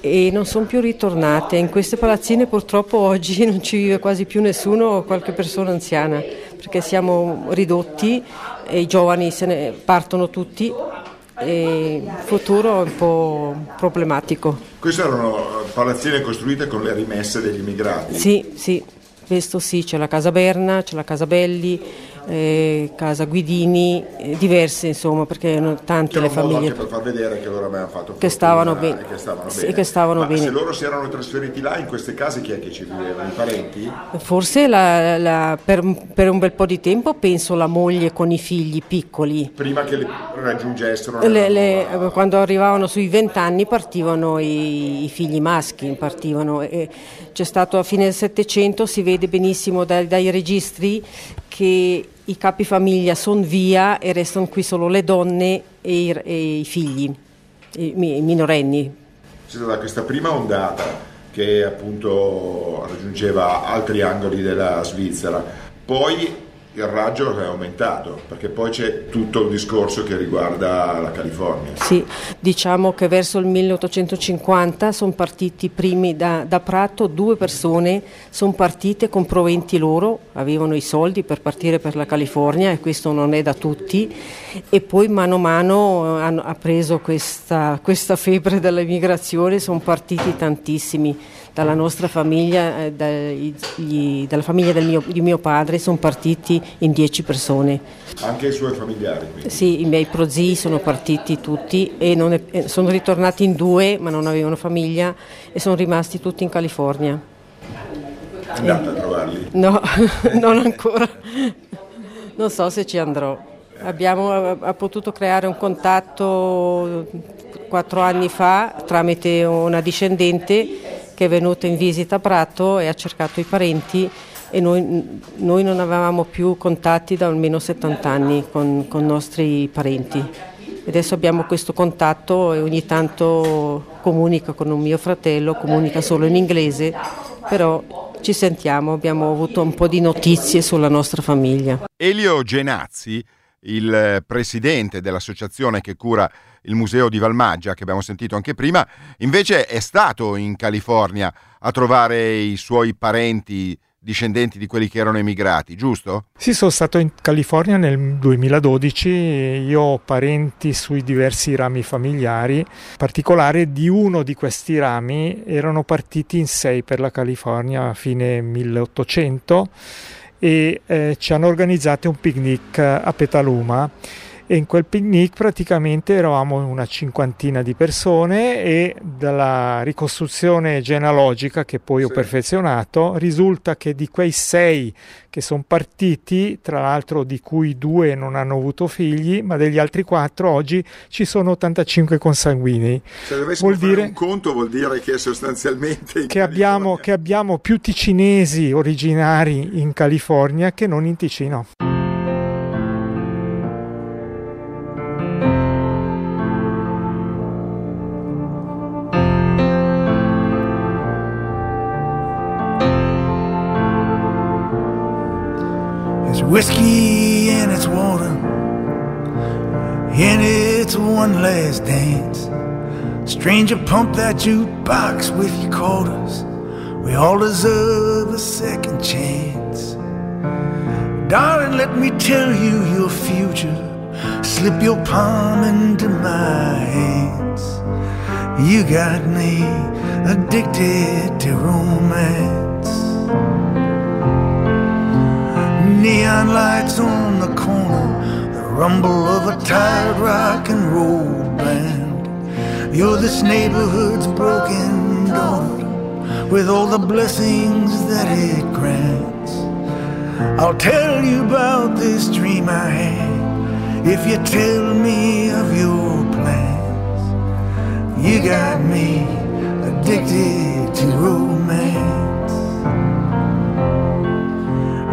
Speaker 9: e non sono più ritornate. In queste palazzine purtroppo oggi non ci vive quasi più nessuno o qualche persona anziana perché siamo ridotti e i giovani se ne partono tutti e il futuro è un po' problematico.
Speaker 5: Queste erano palazzine costruite con le rimesse degli immigrati.
Speaker 9: Sì, sì, questo sì, c'è la Casa Berna, c'è la Casa Belli, eh, Casa Guidini, eh, diverse insomma perché erano tante
Speaker 5: C'era
Speaker 9: le famiglie.
Speaker 5: anche per far vedere che loro avevano fatto
Speaker 9: Che stavano bene.
Speaker 5: e Che stavano
Speaker 9: Sì,
Speaker 5: bene.
Speaker 9: che stavano
Speaker 5: Ma
Speaker 9: bene.
Speaker 5: se loro si erano trasferiti là, in queste case, chi è che ci viveva? I parenti?
Speaker 9: Forse la- la- per, per un bel po' di tempo penso la moglie con i figli piccoli.
Speaker 5: Prima che li raggiungessero
Speaker 9: Le- le- quando arrivavano sui vent'anni partivano i, i figli maschi, partivano. E c'è stato a fine del Settecento, si vede benissimo dai, dai registri che i capifamiglia sono via e restano qui solo le donne e i, e i figli, i, i minorenni.
Speaker 5: C'è stata questa prima ondata che appunto raggiungeva altri angoli della Svizzera, poi il raggio è aumentato, perché poi c'è tutto il discorso che riguarda la California.
Speaker 9: Sì, diciamo che verso il 1850 sono partiti primi da, da Prato, due persone sono partite con proventi loro, avevano i soldi per partire per la California e questo non è da tutti e poi mano a mano hanno, ha preso questa, questa febbre dell'emigrazione, sono partiti tantissimi. Dalla nostra famiglia, eh, dai- gli- dalla famiglia del mio, di mio padre, sono partiti in dieci persone.
Speaker 5: Anche i suoi familiari. Quindi.
Speaker 9: Sì, i miei prozii sono partiti tutti e non è- eh, sono ritornati in due, ma non avevano famiglia e sono rimasti tutti in California.
Speaker 5: È andata a trovarli.
Speaker 9: No, non ancora. Non so se ci andrò. Abbiamo ha potuto creare un contatto quattro anni fa tramite una discendente che è venuta in visita a Prato e ha cercato i parenti e noi, noi non avevamo più contatti da almeno 70 anni con, con i nostri parenti. Adesso abbiamo questo contatto e ogni tanto comunica con un mio fratello, comunica solo in inglese, però ci sentiamo, abbiamo avuto un po' di notizie sulla nostra famiglia.
Speaker 1: Elio Genazzi, il presidente dell'associazione che cura il museo di Valmaggia, che abbiamo sentito anche prima, invece è stato in California a trovare i suoi parenti discendenti di quelli che erano emigrati, giusto?
Speaker 8: Sì, sono stato in California nel 2012, io ho parenti sui diversi rami familiari, in particolare di uno di questi rami erano partiti in sei per la California a fine 1800 e eh, ci hanno organizzato un picnic a Petaluma e in quel picnic praticamente eravamo una cinquantina di persone e dalla ricostruzione genealogica che poi ho
Speaker 5: Sì.
Speaker 8: perfezionato risulta che di quei sei che sono partiti, tra l'altro di cui due non hanno avuto figli, ma degli altri quattro oggi ci sono 85 consanguinei.
Speaker 5: Se dovessimo
Speaker 8: Vuol
Speaker 5: fare
Speaker 8: dire-
Speaker 5: un conto vuol dire che sostanzialmente...
Speaker 8: Che abbiamo, che abbiamo più ticinesi originari in California che non in Ticino.
Speaker 10: It's whiskey and it's water, and it's one last dance. Stranger, pump that jukebox with your quarters. We all deserve a second chance. Darling, let me tell you your future. Slip your palm into my hands. You got me addicted to romance. Neon lights on the corner, the rumble of a tired rock and roll band. You're this neighborhood's broken daughter, with all the blessings that it grants. I'll tell you about this dream I had if you tell me of your plans. You got me addicted to romance.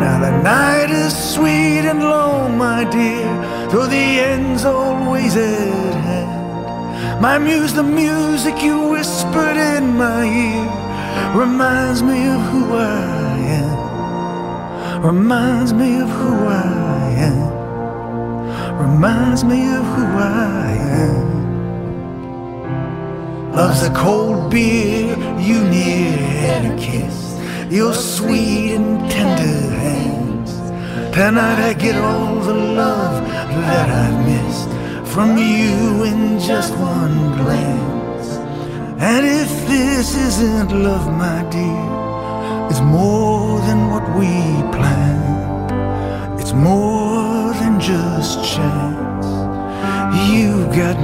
Speaker 10: Now the night is sweet and long, my dear, though the end's always at hand. My muse, the music you whispered in my ear, reminds me of who I am. Reminds me of who I am. Reminds me of who I am. Love's a cold beer you near and a kiss. Your sweet and tender. Tonight I get all the love that I've missed from you in just one glance. And if this isn't love, my dear, it's more than what we planned. It's more than just chance. You've got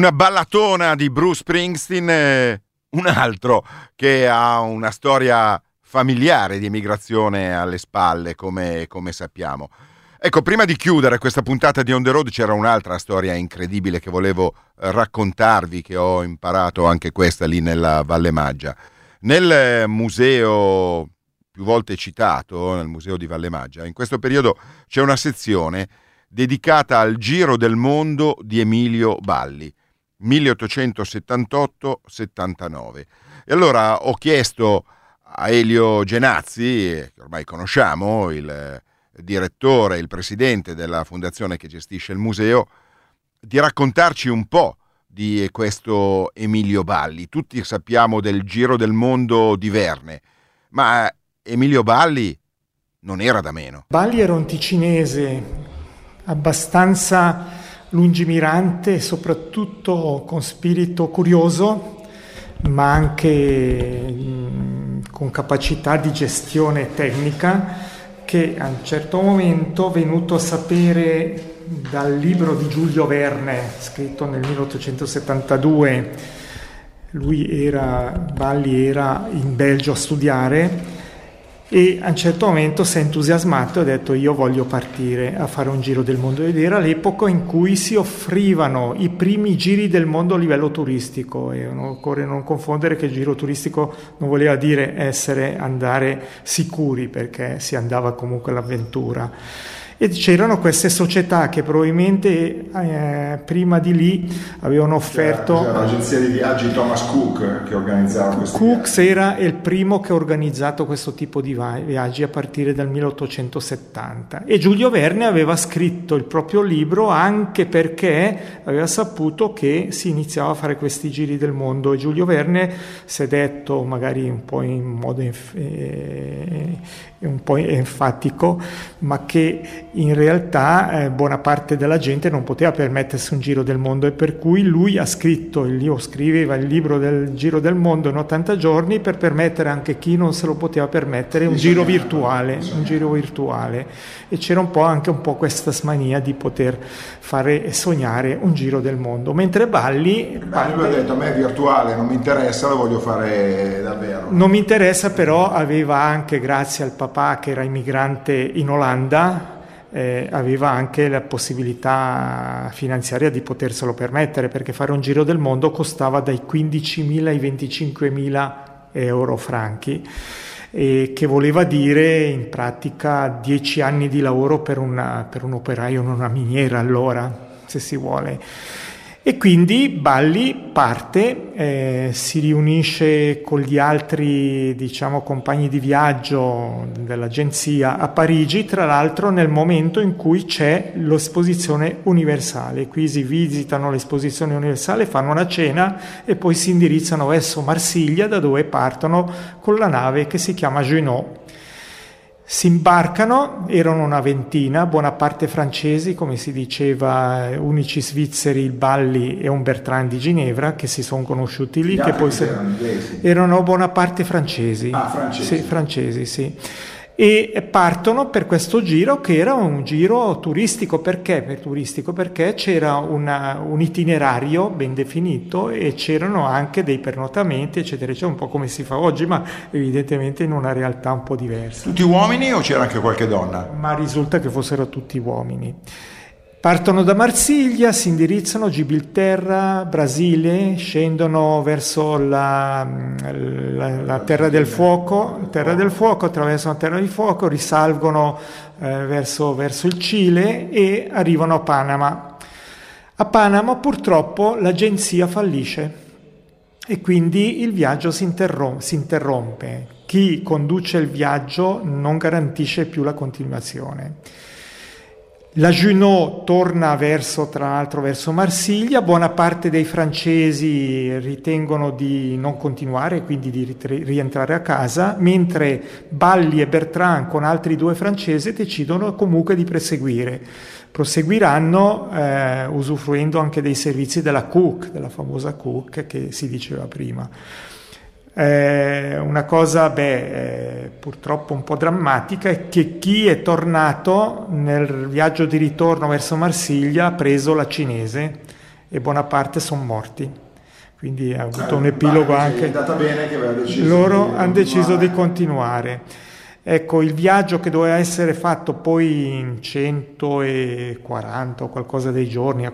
Speaker 1: Una ballatona di Bruce Springsteen, eh, un altro che ha una storia familiare di emigrazione alle spalle, come, come sappiamo. Ecco, prima di chiudere questa puntata di On the Road c'era un'altra storia incredibile che volevo eh, raccontarvi, che ho imparato anche questa lì nella Valle Maggia. Nel eh, museo più volte citato, nel museo di Valle Maggia, in questo periodo c'è una sezione dedicata al giro del mondo di Emilio Balli, 1878-79. E allora ho chiesto a Elio Genazzi, che ormai conosciamo, il eh, direttore, il presidente della fondazione che gestisce il museo, di raccontarci un po' di questo Emilio Balli. Tutti sappiamo del giro del mondo di Verne, ma Emilio Balli non era da meno.
Speaker 8: Balli era un ticinese abbastanza lungimirante e soprattutto con spirito curioso, ma anche con capacità di gestione tecnica che a un certo momento, venuto a sapere dal libro di Giulio Verne, scritto nel 1872, lui era, Balli era in Belgio a studiare e a un certo momento si è entusiasmato e ha detto io voglio partire a fare un giro del mondo ed era l'epoca in cui si offrivano i primi giri del mondo a livello turistico. E occorre non confondere che il giro turistico non voleva dire essere andare sicuri perché si andava comunque all'avventura e c'erano queste società che probabilmente eh, prima di lì avevano offerto
Speaker 5: C'era l'agenzia di viaggi Thomas Cook che organizzava questi
Speaker 8: Cooks era il primo che ha organizzato questo tipo di viaggi a partire dal 1870 e Giulio Verne aveva scritto il proprio libro anche perché aveva saputo che si iniziava a fare questi giri del mondo. E Giulio Verne si è detto magari un po' in modo enf- eh, un po' enfatico ma che in realtà eh, buona parte della gente non poteva permettersi un giro del mondo e per cui lui ha scritto libro, scriveva il libro del giro del mondo in 80 giorni per permettere anche chi non se lo poteva permettere un giro virtuale, un giro virtuale e c'era un po' anche un po' questa smania di poter fare e sognare un giro del mondo mentre Balli
Speaker 5: Ma lui ha detto a me è virtuale, non mi interessa, lo voglio fare davvero.
Speaker 8: non mi interessa, però aveva anche, grazie al papà che era immigrante in Olanda, eh, aveva anche la possibilità finanziaria di poterselo permettere, perché fare un giro del mondo costava dai 15.000 ai 25.000 euro franchi, e che voleva dire in pratica 10 anni di lavoro per, una- per un operaio in una miniera allora, se si vuole. E quindi Balli parte, eh, si riunisce con gli altri diciamo, compagni di viaggio dell'agenzia a Parigi, tra l'altro nel momento in cui c'è l'esposizione universale. Qui si visitano l'esposizione universale, fanno una cena e poi si indirizzano verso Marsiglia da dove partono con la nave che si chiama Junot. Si imbarcano, erano una ventina, buona parte francesi, come si diceva, unici svizzeri, il Balli e un Bertrand di Ginevra, che si sono conosciuti lì. Che poi
Speaker 5: erano inglesi?
Speaker 8: erano buona parte francesi.
Speaker 5: Ah, francesi.
Speaker 8: Sì, francesi, sì. E partono per questo giro che era un giro turistico. Perché? Per turistico perché c'era una- un itinerario ben definito e c'erano anche dei pernottamenti, eccetera, eccetera, un po' come si fa oggi, ma evidentemente in una realtà un po' diversa
Speaker 5: Tutti uomini o c'era anche qualche donna?
Speaker 8: ma risulta che fossero tutti uomini. Partono da Marsiglia, si indirizzano Gibilterra, Brasile, scendono verso la, la- la Terra del Fuoco, Terra del Fuoco, attraversano Terra del Fuoco, risalgono eh, verso, verso il Cile e arrivano a Panama. A Panama purtroppo l'agenzia fallisce e quindi il viaggio si, interrom- si interrompe. Chi conduce il viaggio non garantisce più la continuazione. La Junot torna verso, tra l'altro, verso Marsiglia, buona parte dei francesi ritengono di non continuare, quindi di rientrare a casa, mentre Balli e Bertrand con altri due francesi decidono comunque di proseguire. Proseguiranno eh, usufruendo anche dei servizi della Cook, della famosa Cook che si diceva prima. Eh, una cosa beh, eh, purtroppo un po' drammatica è che chi è tornato nel viaggio di ritorno verso Marsiglia ha preso la cinese e buona parte sono morti. Quindi ha avuto un epilogo
Speaker 5: È
Speaker 8: anche.
Speaker 5: andata bene che aveva deciso
Speaker 8: Loro
Speaker 5: di
Speaker 8: hanno deciso di
Speaker 5: continuare.
Speaker 8: Ecco, il viaggio che doveva essere fatto poi in 140 o qualcosa dei giorni, a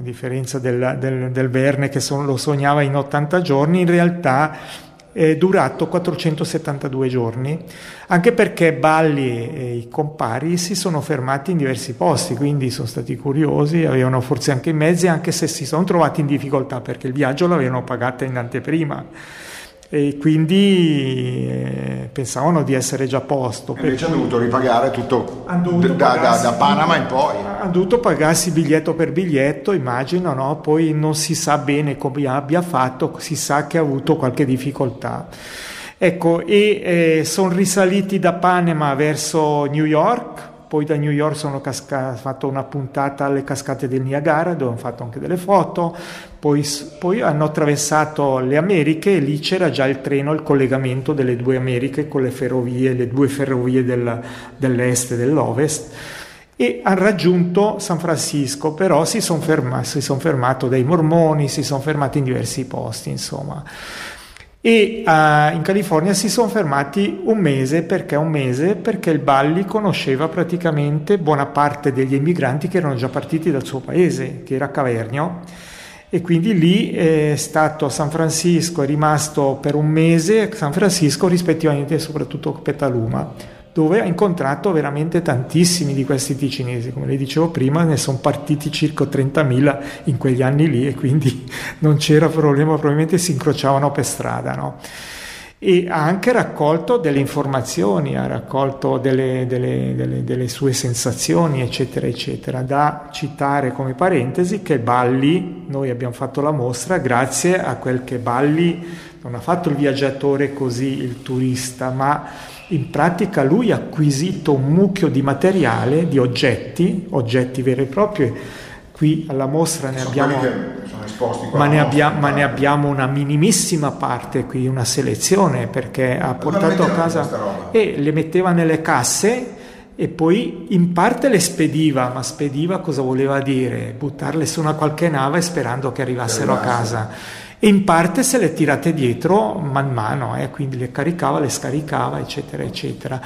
Speaker 8: differenza del, del- del Verne che son- lo sognava in 80 giorni, in realtà è durato 472 giorni, anche perché Balli e i compari si sono fermati in diversi posti, quindi sono stati curiosi, avevano forse anche i mezzi, anche se si sono trovati in difficoltà perché il viaggio l'avevano pagata in anteprima e quindi eh, pensavano di essere già a posto.
Speaker 5: E invece hanno dovuto ripagare tutto
Speaker 8: dovuto
Speaker 5: da, da-
Speaker 8: pagarsi
Speaker 5: da Panama in poi.
Speaker 8: Hanno dovuto pagarsi biglietto per biglietto, immagino, no? poi non si sa bene come abbia fatto, si sa che ha avuto qualche difficoltà. Ecco, e eh, sono risaliti da Panama verso New York, poi da New York sono casca- fatto una puntata alle cascate del Niagara dove hanno fatto anche delle foto, poi, poi hanno attraversato le Americhe e lì c'era già il treno, il collegamento delle due Americhe con le ferrovie, le due ferrovie del- dell'est e dell'ovest e hanno raggiunto San Francisco, però si sono ferma, son fermato dai mormoni, si sono fermati in diversi posti, insomma. E eh, in California si sono fermati un mese, perché un mese? Perché il Balli conosceva praticamente buona parte degli emigranti che erano già partiti dal suo paese, che era Cavernio, e quindi lì è stato a San Francisco, è rimasto per un mese a San Francisco, rispettivamente soprattutto a Petaluma, dove ha incontrato veramente tantissimi di questi ticinesi, come le dicevo prima, ne sono partiti circa 30.000 in quegli anni lì e quindi non c'era problema, probabilmente si incrociavano per strada. No? E ha anche raccolto delle informazioni, ha raccolto delle, delle- delle- delle sue sensazioni, eccetera, eccetera. Da citare come parentesi che Balli, noi abbiamo fatto la mostra grazie a quel che Balli non ha fatto il viaggiatore così, il turista, ma in pratica lui ha acquisito un mucchio di materiale, di oggetti, oggetti veri e propri. Qui alla mostra ne abbiamo ma ne, abbia- ma ne abbiamo una minimissima parte qui, una selezione, perché ha portato a casa e le metteva nelle casse e poi in parte le spediva, ma spediva cosa voleva dire? Buttarle su una qualche nave sperando che arrivassero a casa. E in parte se le tirate dietro man mano, eh, quindi le caricava, le scaricava, eccetera, eccetera.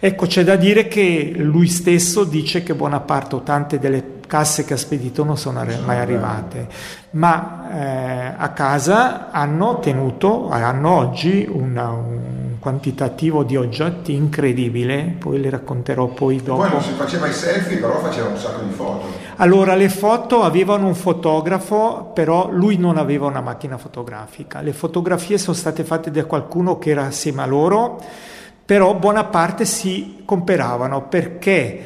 Speaker 8: Ecco, c'è da dire che lui stesso dice che buona parte o tante delle casse che ha spedito non sono mai arrivate, ma eh, a casa hanno tenuto, hanno oggi una- un quantitativo di oggetti incredibile, poi le racconterò poi dopo.
Speaker 5: Poi non si faceva i selfie, però faceva un sacco di foto.
Speaker 8: Allora, le foto avevano un fotografo, però lui non aveva una macchina fotografica. Le fotografie sono state fatte da qualcuno che era assieme a loro, però buona parte si comperavano perché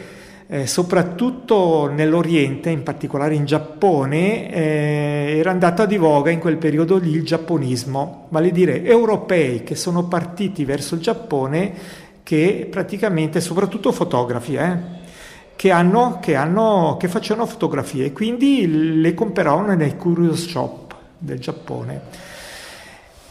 Speaker 8: eh, soprattutto nell'Oriente, in particolare in Giappone, eh, era andato di voga in quel periodo lì il giapponismo, vale dire europei che sono partiti verso il Giappone che praticamente, soprattutto fotografi, eh, che, hanno, che, hanno, che facevano fotografie quindi le comperavano nei curious shop del Giappone.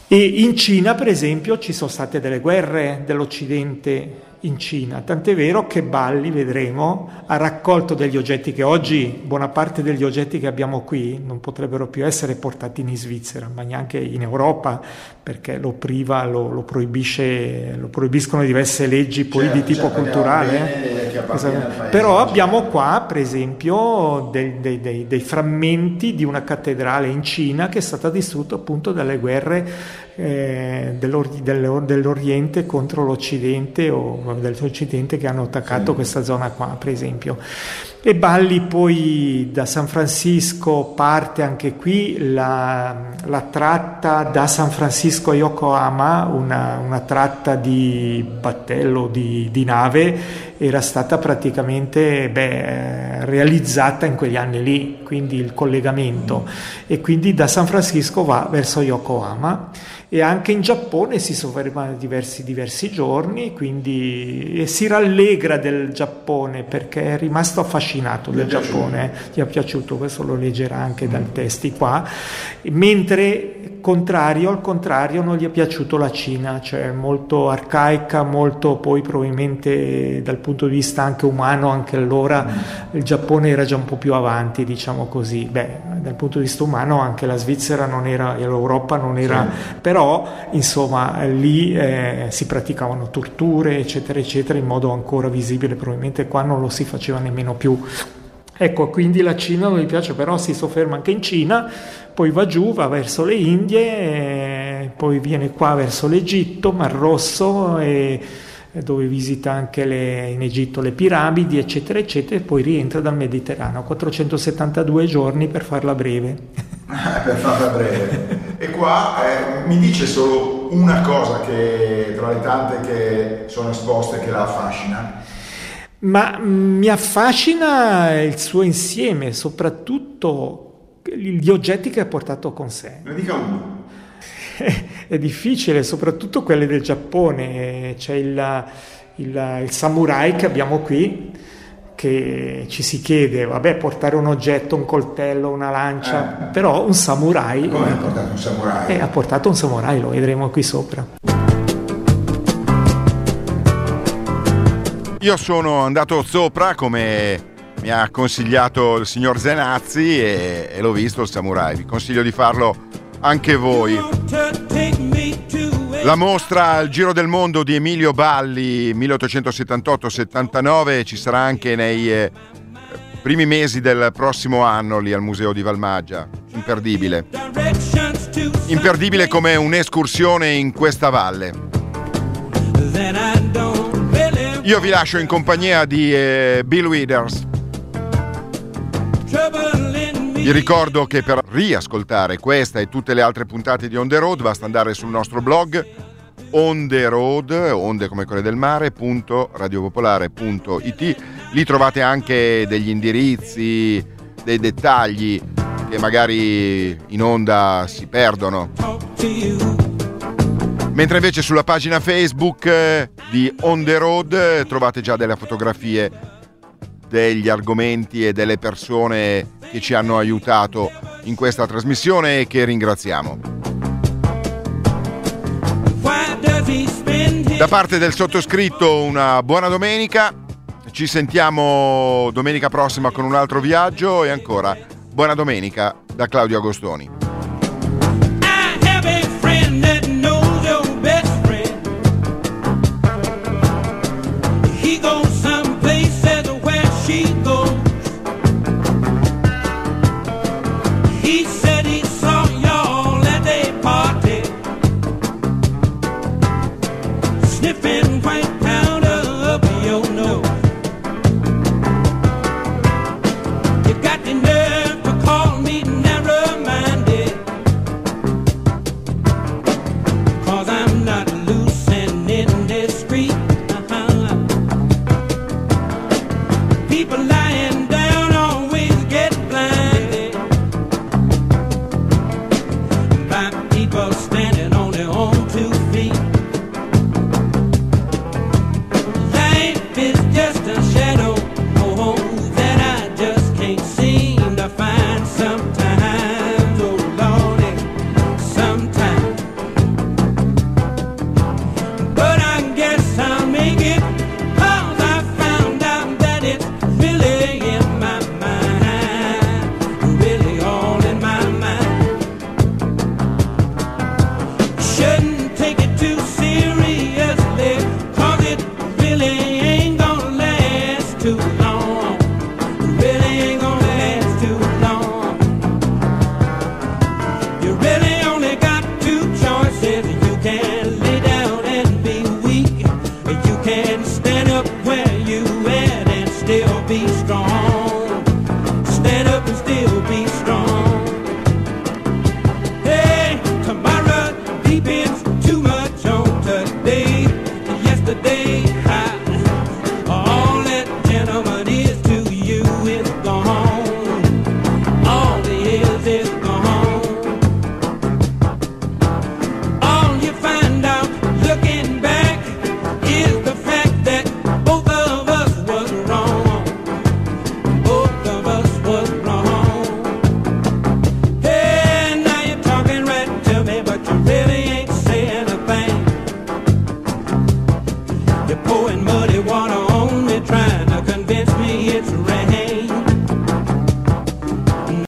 Speaker 8: E in Cina, per esempio, ci sono state delle guerre dell'Occidente in Cina, tant'è vero che Balli, vedremo, ha raccolto degli oggetti che oggi, buona parte degli oggetti che abbiamo qui, non potrebbero più essere portati in Svizzera, ma neanche in Europa, perché lo priva, lo, lo proibisce, lo proibiscono diverse leggi poi
Speaker 5: Certo,
Speaker 8: di tipo
Speaker 5: certo,
Speaker 8: culturale. eh.
Speaker 5: appartiene al
Speaker 8: Esatto. Però abbiamo qua, per esempio, dei, dei- dei- dei frammenti di una cattedrale in Cina che è stata distrutta appunto dalle guerre eh, dell'Ori- dell'Or- dell'Oriente contro l'Occidente o dell'Occidente che hanno attaccato questa zona qua, per esempio. E Balli poi da San Francisco parte anche qui la, la tratta da San Francisco a Yokohama, una, una tratta di battello, di, di nave, era stata praticamente beh, eh, realizzata in quegli anni lì, quindi il collegamento. E quindi da San Francisco va verso Yokohama e anche in Giappone si sofferma diversi, diversi giorni, quindi si rallegra del Giappone perché è rimasto affascinato del Giappone, gli è piaciuto, questo lo leggerà anche dal testi qua, mentre contrario, al contrario non gli è piaciuto la Cina, cioè molto arcaica, molto poi probabilmente dal punto di vista anche umano, anche allora il Giappone era già un po' più avanti, diciamo così, beh, dal punto di vista umano anche la Svizzera non era, e l'Europa non era, però insomma lì eh, si praticavano torture, eccetera, eccetera, in modo ancora visibile, probabilmente qua non lo si faceva nemmeno più. Ecco, quindi la Cina non gli piace, però si sofferma anche in Cina, poi va giù, va verso le Indie, eh, poi viene qua verso l'Egitto, Mar Rosso, e, e dove visita anche le- in Egitto le piramidi, eccetera, eccetera, e poi rientra dal Mediterraneo. 472 giorni per farla breve.
Speaker 5: per farla breve. E qua eh, mi dice solo una cosa che tra le tante che sono esposte che la affascina.
Speaker 8: Ma mm, mi affascina il suo insieme, soprattutto gli oggetti che ha portato con sé.
Speaker 5: Ne dica uno.
Speaker 8: È difficile, soprattutto quelle del Giappone. C'è il, il- il samurai che abbiamo qui, che ci si chiede, vabbè, portare un oggetto, un coltello, una lancia,
Speaker 5: Eh.
Speaker 8: però un samurai
Speaker 5: Come ha portato un samurai?
Speaker 8: eh, ha portato un samurai, lo vedremo qui sopra.
Speaker 1: Io sono andato sopra come mi ha consigliato il signor Zenazzi e, e l'ho visto il samurai. Vi consiglio di farlo anche voi. La mostra al Giro del Mondo di Emilio Balli 1878-79 ci sarà anche nei eh, primi mesi del prossimo anno lì al Museo di Valmaggia. Imperdibile. Imperdibile come un'escursione in questa valle. Io vi lascio in compagnia di eh, Bill Withers. Vi ricordo che per riascoltare questa e tutte le altre puntate di On The Road basta andare sul nostro blog on the road, onde come quelle del mare, punto radiopopolare.it. Lì trovate anche degli indirizzi, dei dettagli che magari in onda si perdono. Mentre invece sulla pagina Facebook eh, di On The Road eh, trovate già delle fotografie degli argomenti e delle persone che ci hanno aiutato in questa trasmissione e che ringraziamo. Da parte del sottoscritto una buona domenica, ci sentiamo domenica prossima con un altro viaggio e ancora buona domenica da Claudio Agostoni.